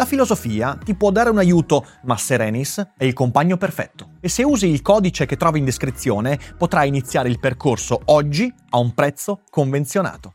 La filosofia ti può dare un aiuto, ma Serenis è il compagno perfetto. E se usi il codice che trovi in descrizione, potrai iniziare il percorso oggi a un prezzo convenzionato.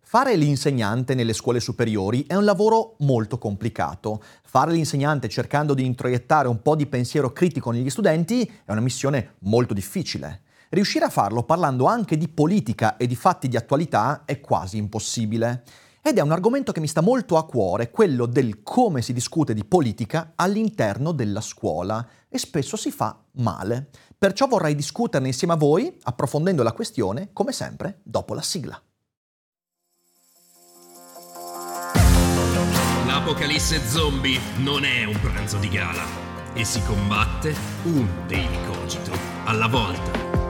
Fare l'insegnante nelle scuole superiori è un lavoro molto complicato. Fare l'insegnante cercando di introiettare un po' di pensiero critico negli studenti è una missione molto difficile. Riuscire a farlo parlando anche di politica e di fatti di attualità è quasi impossibile. Ed è un argomento che mi sta molto a cuore, quello del come si discute di politica all'interno della scuola e spesso si fa male. Perciò vorrei discuterne insieme a voi, approfondendo la questione, come sempre, dopo la sigla. L'apocalisse zombie non è un pranzo di gala e si combatte un daily cogito alla volta.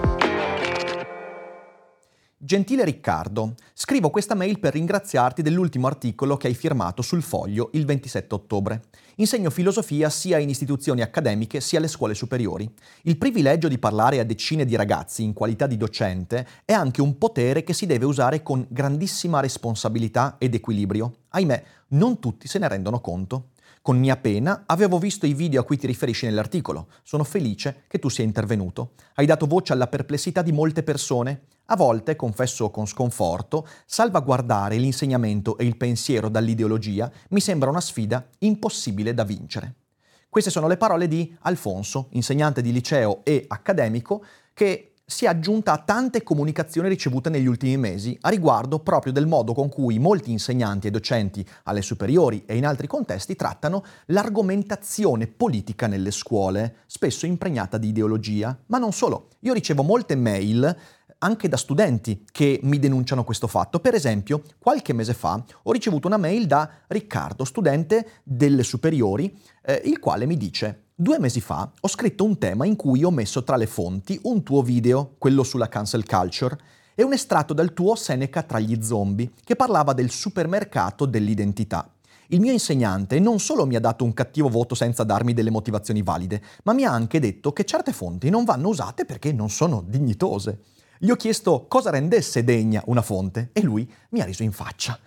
Gentile Riccardo, scrivo questa mail per ringraziarti dell'ultimo articolo che hai firmato sul foglio il 27 ottobre. Insegno filosofia sia in istituzioni accademiche sia alle scuole superiori. Il privilegio di parlare a decine di ragazzi in qualità di docente è anche un potere che si deve usare con grandissima responsabilità ed equilibrio. Ahimè, non tutti se ne rendono conto. Con mia pena avevo visto i video a cui ti riferisci nell'articolo. Sono felice che tu sia intervenuto. Hai dato voce alla perplessità di molte persone. A volte, confesso con sconforto, salvaguardare l'insegnamento e il pensiero dall'ideologia mi sembra una sfida impossibile da vincere. Queste sono le parole di Alfonso, insegnante di liceo e accademico, che si è aggiunta a tante comunicazioni ricevute negli ultimi mesi a riguardo proprio del modo con cui molti insegnanti e docenti alle superiori e in altri contesti trattano l'argomentazione politica nelle scuole, spesso impregnata di ideologia, ma non solo. Io ricevo molte mail anche da studenti che mi denunciano questo fatto. Per esempio, qualche mese fa ho ricevuto una mail da Riccardo, studente delle superiori, eh, il quale mi dice Due mesi fa ho scritto un tema in cui ho messo tra le fonti un tuo video, quello sulla cancel culture, e un estratto dal tuo Seneca tra gli zombie, che parlava del supermercato dell'identità. Il mio insegnante non solo mi ha dato un cattivo voto senza darmi delle motivazioni valide, ma mi ha anche detto che certe fonti non vanno usate perché non sono dignitose. Gli ho chiesto cosa rendesse degna una fonte e lui mi ha riso in faccia.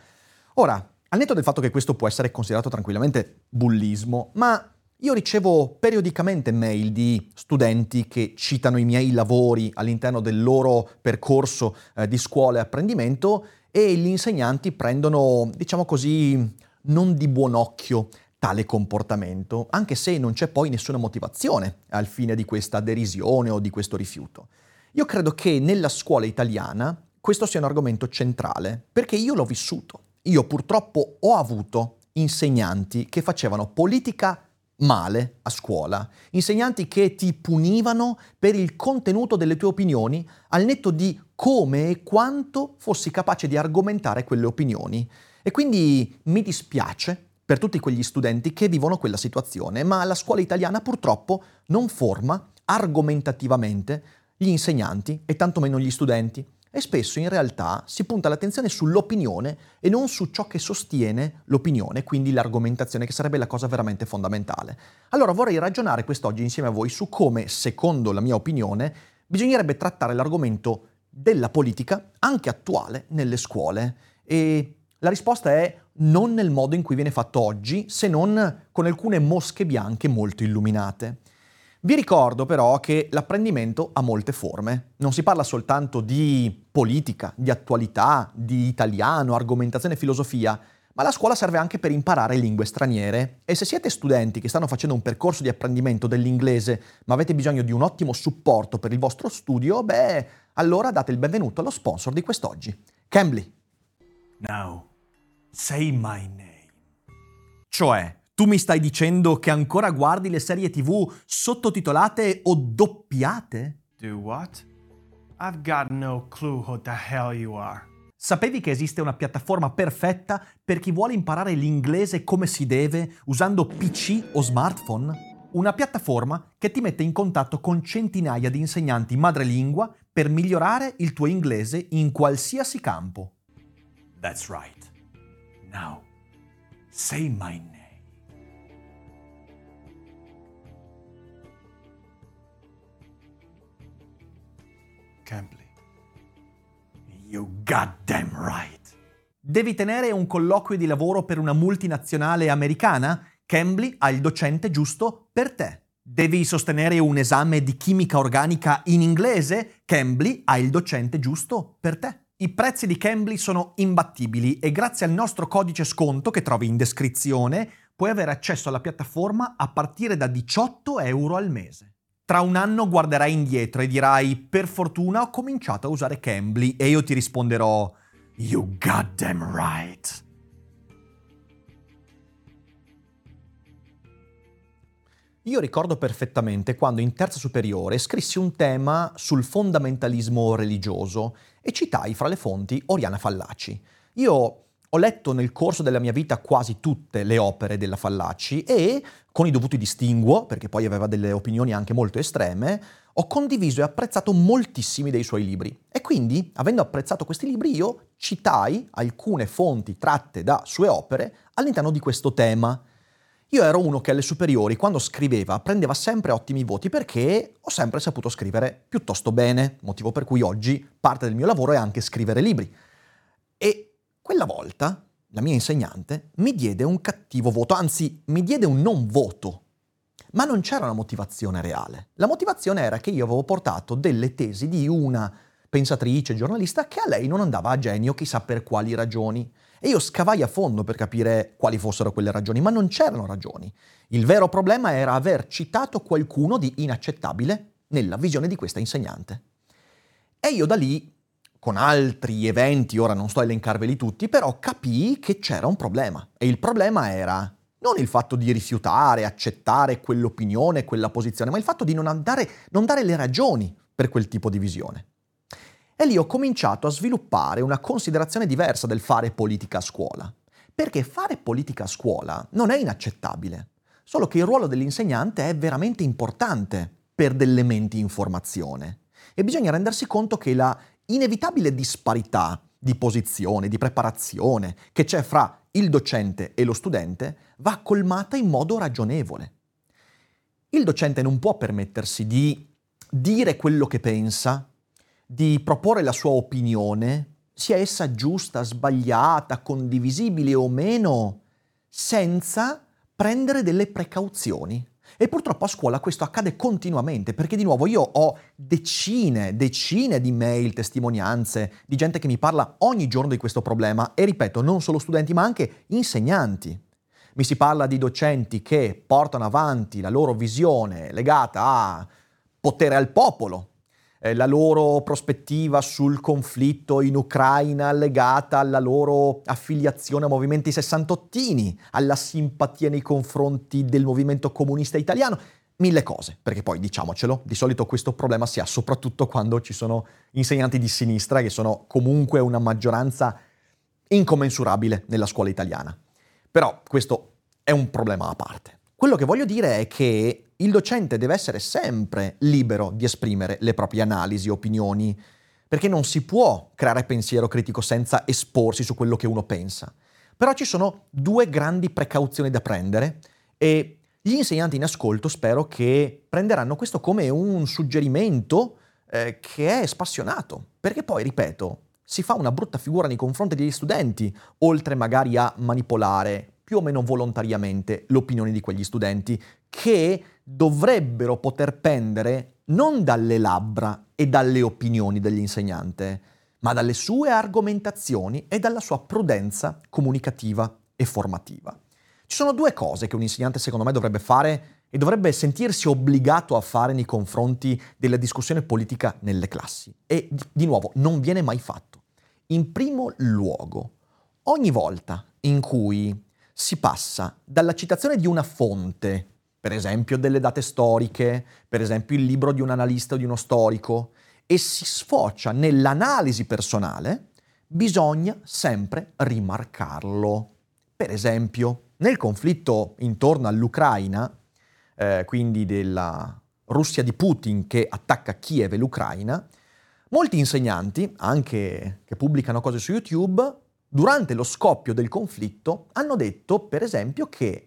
Ora, al netto del fatto che questo può essere considerato tranquillamente bullismo, ma io ricevo periodicamente mail di studenti che citano i miei lavori all'interno del loro percorso eh, di scuola e apprendimento e gli insegnanti prendono, diciamo così, non di buon occhio tale comportamento, anche se non c'è poi nessuna motivazione al fine di questa derisione o di questo rifiuto. Io credo che nella scuola italiana questo sia un argomento centrale, perché io l'ho vissuto. Io purtroppo ho avuto insegnanti che facevano politica male a scuola, insegnanti che ti punivano per il contenuto delle tue opinioni, al netto di come e quanto fossi capace di argomentare quelle opinioni. E quindi mi dispiace per tutti quegli studenti che vivono quella situazione, ma la scuola italiana purtroppo non forma argomentativamente gli insegnanti e tantomeno gli studenti e spesso in realtà si punta l'attenzione sull'opinione e non su ciò che sostiene l'opinione, quindi l'argomentazione, che sarebbe la cosa veramente fondamentale. Allora vorrei ragionare quest'oggi insieme a voi su come, secondo la mia opinione, bisognerebbe trattare l'argomento della politica, anche attuale, nelle scuole. E la risposta è non nel modo in cui viene fatto oggi, se non con alcune mosche bianche molto illuminate. Vi ricordo però che l'apprendimento ha molte forme. Non si parla soltanto di politica, di attualità, di italiano, argomentazione e filosofia, ma la scuola serve anche per imparare lingue straniere e se siete studenti che stanno facendo un percorso di apprendimento dell'inglese ma avete bisogno di un ottimo supporto per il vostro studio, beh, allora date il benvenuto allo sponsor di quest'oggi, Cambly. Now, say my name. Cioè, tu mi stai dicendo che ancora guardi le serie tv sottotitolate o doppiate? Do what? I've got no clue who the hell you are. Sapevi che esiste una piattaforma perfetta per chi vuole imparare l'inglese come si deve usando PC o smartphone? Una piattaforma che ti mette in contatto con centinaia di insegnanti madrelingua per migliorare il tuo inglese in qualsiasi campo. That's right. Now, say my name. Cambly. You goddamn right. Devi tenere un colloquio di lavoro per una multinazionale americana? Cambly ha il docente giusto per te. Devi sostenere un esame di chimica organica in inglese? Cambly ha il docente giusto per te. I prezzi di Cambly sono imbattibili e grazie al nostro codice sconto che trovi in descrizione puoi avere accesso alla piattaforma a partire da 18 euro al mese. Tra un anno guarderai indietro e dirai per fortuna ho cominciato a usare Cambly e io ti risponderò You goddamn right. Io ricordo perfettamente quando in terza superiore scrissi un tema sul fondamentalismo religioso e citai fra le fonti Oriana Fallaci. Io ho letto nel corso della mia vita quasi tutte le opere della Fallaci e, con i dovuti distinguo, perché poi aveva delle opinioni anche molto estreme, ho condiviso e apprezzato moltissimi dei suoi libri. E quindi, avendo apprezzato questi libri, io citai alcune fonti tratte da sue opere all'interno di questo tema. Io ero uno che alle superiori, quando scriveva, prendeva sempre ottimi voti perché ho sempre saputo scrivere piuttosto bene, motivo per cui oggi parte del mio lavoro è anche scrivere libri. E quella volta la mia insegnante mi diede un cattivo voto, anzi mi diede un non voto. Ma non c'era una motivazione reale. La motivazione era che io avevo portato delle tesi di una pensatrice, giornalista, che a lei non andava a genio chissà per quali ragioni. E io scavai a fondo per capire quali fossero quelle ragioni, ma non c'erano ragioni. Il vero problema era aver citato qualcuno di inaccettabile nella visione di questa insegnante. E io da lì con altri eventi, ora non sto a elencarveli tutti, però capii che c'era un problema. E il problema era non il fatto di rifiutare, accettare quell'opinione, quella posizione, ma il fatto di non, andare, non dare le ragioni per quel tipo di visione. E lì ho cominciato a sviluppare una considerazione diversa del fare politica a scuola. Perché fare politica a scuola non è inaccettabile, solo che il ruolo dell'insegnante è veramente importante per delle menti in formazione. E bisogna rendersi conto che la inevitabile disparità di posizione, di preparazione che c'è fra il docente e lo studente va colmata in modo ragionevole. Il docente non può permettersi di dire quello che pensa, di proporre la sua opinione, sia essa giusta, sbagliata, condivisibile o meno, senza prendere delle precauzioni. E purtroppo a scuola questo accade continuamente, perché di nuovo io ho decine, decine di mail, testimonianze di gente che mi parla ogni giorno di questo problema e ripeto, non solo studenti ma anche insegnanti. Mi si parla di docenti che portano avanti la loro visione legata a potere al popolo, eh, la loro prospettiva sul conflitto in Ucraina legata alla loro affiliazione a movimenti sessantottini, alla simpatia nei confronti del movimento comunista italiano, mille cose, perché poi diciamocelo, di solito questo problema si ha soprattutto quando ci sono insegnanti di sinistra che sono comunque una maggioranza incommensurabile nella scuola italiana. Però questo è un problema a parte. Quello che voglio dire è che il docente deve essere sempre libero di esprimere le proprie analisi, opinioni, perché non si può creare pensiero critico senza esporsi su quello che uno pensa. Però ci sono due grandi precauzioni da prendere e gli insegnanti in ascolto spero che prenderanno questo come un suggerimento eh, che è spassionato, perché poi, ripeto, si fa una brutta figura nei confronti degli studenti, oltre magari a manipolare più o meno volontariamente l'opinione di quegli studenti che dovrebbero poter pendere non dalle labbra e dalle opinioni dell'insegnante, ma dalle sue argomentazioni e dalla sua prudenza comunicativa e formativa. Ci sono due cose che un insegnante secondo me dovrebbe fare e dovrebbe sentirsi obbligato a fare nei confronti della discussione politica nelle classi. E di nuovo, non viene mai fatto. In primo luogo, ogni volta in cui si passa dalla citazione di una fonte, per esempio delle date storiche, per esempio il libro di un analista o di uno storico, e si sfocia nell'analisi personale, bisogna sempre rimarcarlo. Per esempio, nel conflitto intorno all'Ucraina, eh, quindi della Russia di Putin che attacca Kiev e l'Ucraina, molti insegnanti, anche che pubblicano cose su YouTube, durante lo scoppio del conflitto hanno detto, per esempio, che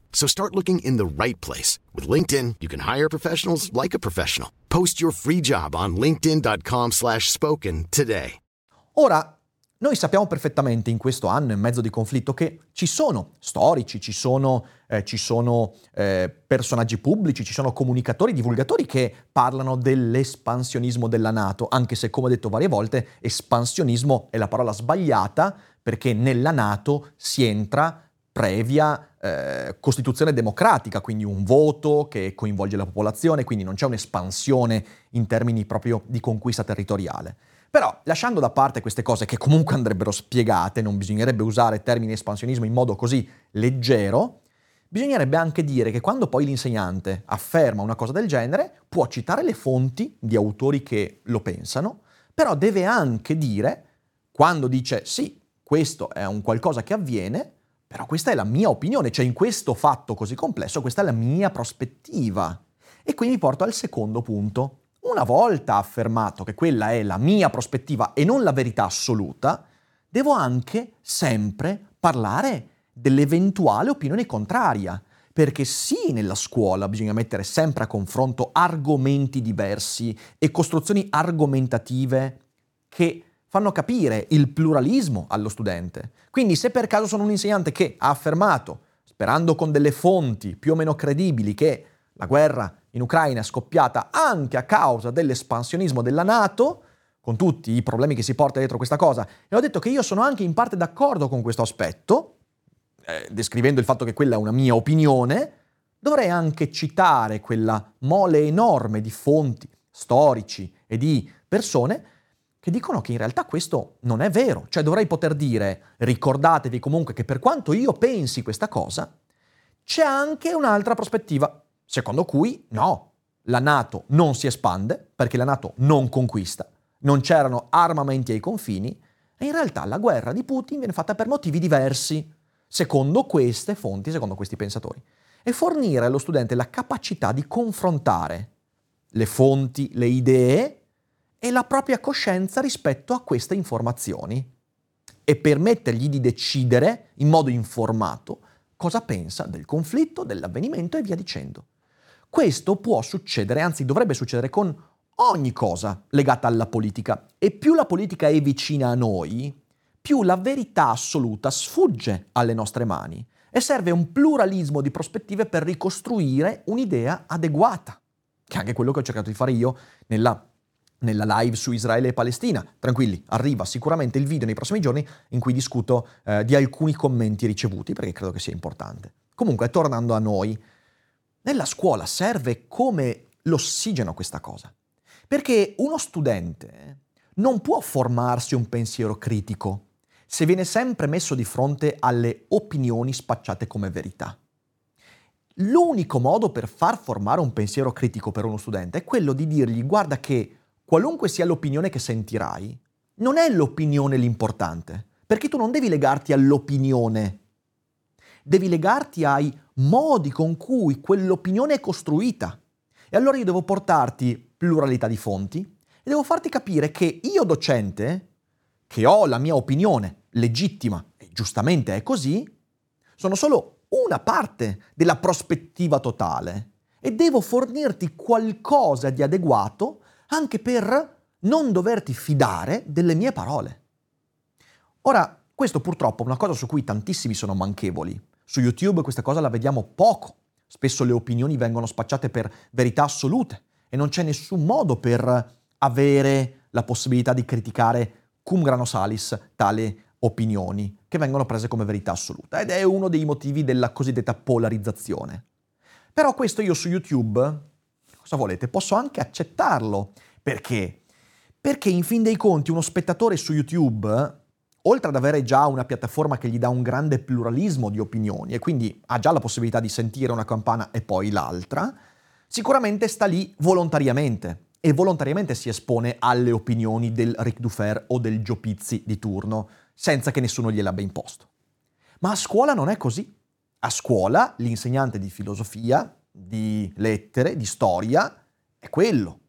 So start looking in the right place. With LinkedIn, you can hire professionals like a professional. Post your free job on linkedin.com slash spoken today. Ora, noi sappiamo perfettamente in questo anno e mezzo di conflitto che ci sono storici, ci sono, eh, ci sono eh, personaggi pubblici, ci sono comunicatori, divulgatori che parlano dell'espansionismo della Nato, anche se come ho detto varie volte, espansionismo è la parola sbagliata perché nella Nato si entra previa eh, costituzione democratica, quindi un voto che coinvolge la popolazione, quindi non c'è un'espansione in termini proprio di conquista territoriale. Però, lasciando da parte queste cose che comunque andrebbero spiegate, non bisognerebbe usare il termine espansionismo in modo così leggero, bisognerebbe anche dire che quando poi l'insegnante afferma una cosa del genere, può citare le fonti di autori che lo pensano, però deve anche dire, quando dice sì, questo è un qualcosa che avviene, però questa è la mia opinione, cioè in questo fatto così complesso questa è la mia prospettiva. E qui mi porto al secondo punto, una volta affermato che quella è la mia prospettiva e non la verità assoluta, devo anche sempre parlare dell'eventuale opinione contraria. Perché sì, nella scuola bisogna mettere sempre a confronto argomenti diversi e costruzioni argomentative che fanno capire il pluralismo allo studente. Quindi se per caso sono un insegnante che ha affermato, sperando con delle fonti più o meno credibili, che la guerra in Ucraina è scoppiata anche a causa dell'espansionismo della Nato, con tutti i problemi che si porta dietro questa cosa, e ho detto che io sono anche in parte d'accordo con questo aspetto, eh, descrivendo il fatto che quella è una mia opinione, dovrei anche citare quella mole enorme di fonti storici e di persone che dicono che in realtà questo non è vero. Cioè dovrei poter dire, ricordatevi comunque che per quanto io pensi questa cosa, c'è anche un'altra prospettiva secondo cui no, la Nato non si espande perché la Nato non conquista, non c'erano armamenti ai confini e in realtà la guerra di Putin viene fatta per motivi diversi, secondo queste fonti, secondo questi pensatori, e fornire allo studente la capacità di confrontare le fonti, le idee e la propria coscienza rispetto a queste informazioni e permettergli di decidere in modo informato cosa pensa del conflitto, dell'avvenimento e via dicendo. Questo può succedere, anzi dovrebbe succedere con ogni cosa legata alla politica. E più la politica è vicina a noi, più la verità assoluta sfugge alle nostre mani e serve un pluralismo di prospettive per ricostruire un'idea adeguata, che è anche quello che ho cercato di fare io nella, nella live su Israele e Palestina. Tranquilli, arriva sicuramente il video nei prossimi giorni in cui discuto eh, di alcuni commenti ricevuti, perché credo che sia importante. Comunque, tornando a noi, nella scuola serve come l'ossigeno questa cosa. Perché uno studente non può formarsi un pensiero critico se viene sempre messo di fronte alle opinioni spacciate come verità. L'unico modo per far formare un pensiero critico per uno studente è quello di dirgli guarda che qualunque sia l'opinione che sentirai, non è l'opinione l'importante, perché tu non devi legarti all'opinione, devi legarti ai modi con cui quell'opinione è costruita. E allora io devo portarti pluralità di fonti e devo farti capire che io docente, che ho la mia opinione legittima e giustamente è così, sono solo una parte della prospettiva totale e devo fornirti qualcosa di adeguato anche per non doverti fidare delle mie parole. Ora, questo purtroppo è una cosa su cui tantissimi sono manchevoli. Su YouTube questa cosa la vediamo poco. Spesso le opinioni vengono spacciate per verità assolute e non c'è nessun modo per avere la possibilità di criticare cum grano salis tale opinioni che vengono prese come verità assoluta ed è uno dei motivi della cosiddetta polarizzazione. Però questo io su YouTube, cosa volete, posso anche accettarlo. Perché? Perché in fin dei conti uno spettatore su YouTube, oltre ad avere già una piattaforma che gli dà un grande pluralismo di opinioni e quindi ha già la possibilità di sentire una campana e poi l'altra, sicuramente sta lì volontariamente e volontariamente si espone alle opinioni del Ric Dufer o del Gio Pizzi di turno, senza che nessuno gliel'abbia imposto. Ma a scuola non è così. A scuola l'insegnante di filosofia, di lettere, di storia è quello.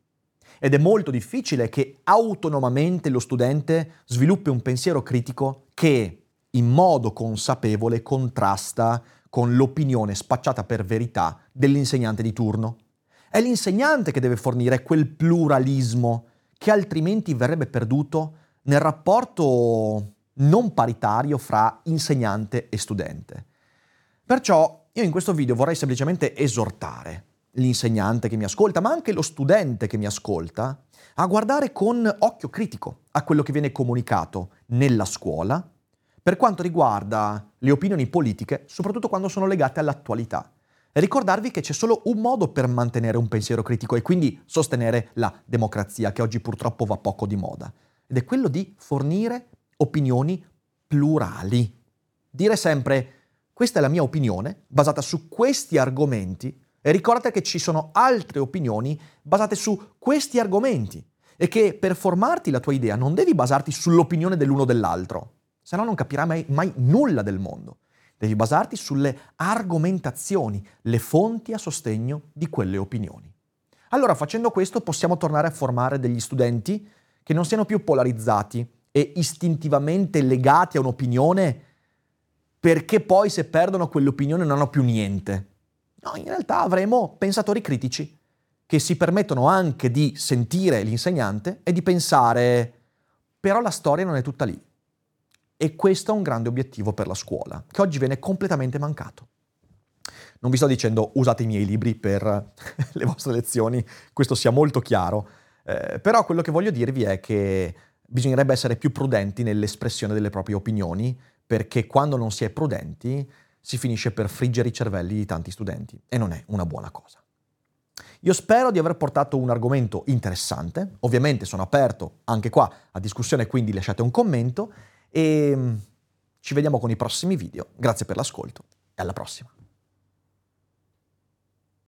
Ed è molto difficile che autonomamente lo studente sviluppi un pensiero critico che in modo consapevole contrasta con l'opinione spacciata per verità dell'insegnante di turno. È l'insegnante che deve fornire quel pluralismo che altrimenti verrebbe perduto nel rapporto non paritario fra insegnante e studente. Perciò io in questo video vorrei semplicemente esortare l'insegnante che mi ascolta, ma anche lo studente che mi ascolta, a guardare con occhio critico a quello che viene comunicato nella scuola per quanto riguarda le opinioni politiche, soprattutto quando sono legate all'attualità. E ricordarvi che c'è solo un modo per mantenere un pensiero critico e quindi sostenere la democrazia, che oggi purtroppo va poco di moda, ed è quello di fornire opinioni plurali. Dire sempre questa è la mia opinione basata su questi argomenti e ricordate che ci sono altre opinioni basate su questi argomenti e che per formarti la tua idea non devi basarti sull'opinione dell'uno dell'altro, se no non capirai mai, mai nulla del mondo. Devi basarti sulle argomentazioni, le fonti a sostegno di quelle opinioni. Allora, facendo questo, possiamo tornare a formare degli studenti che non siano più polarizzati e istintivamente legati a un'opinione perché poi se perdono quell'opinione non hanno più niente. No, in realtà avremo pensatori critici che si permettono anche di sentire l'insegnante e di pensare però la storia non è tutta lì. E questo è un grande obiettivo per la scuola, che oggi viene completamente mancato. Non vi sto dicendo usate i miei libri per le vostre lezioni, questo sia molto chiaro, eh, però quello che voglio dirvi è che bisognerebbe essere più prudenti nell'espressione delle proprie opinioni, perché quando non si è prudenti si finisce per friggere i cervelli di tanti studenti e non è una buona cosa. Io spero di aver portato un argomento interessante, ovviamente sono aperto anche qua a discussione, quindi lasciate un commento e mm, ci vediamo con i prossimi video. Grazie per l'ascolto e alla prossima.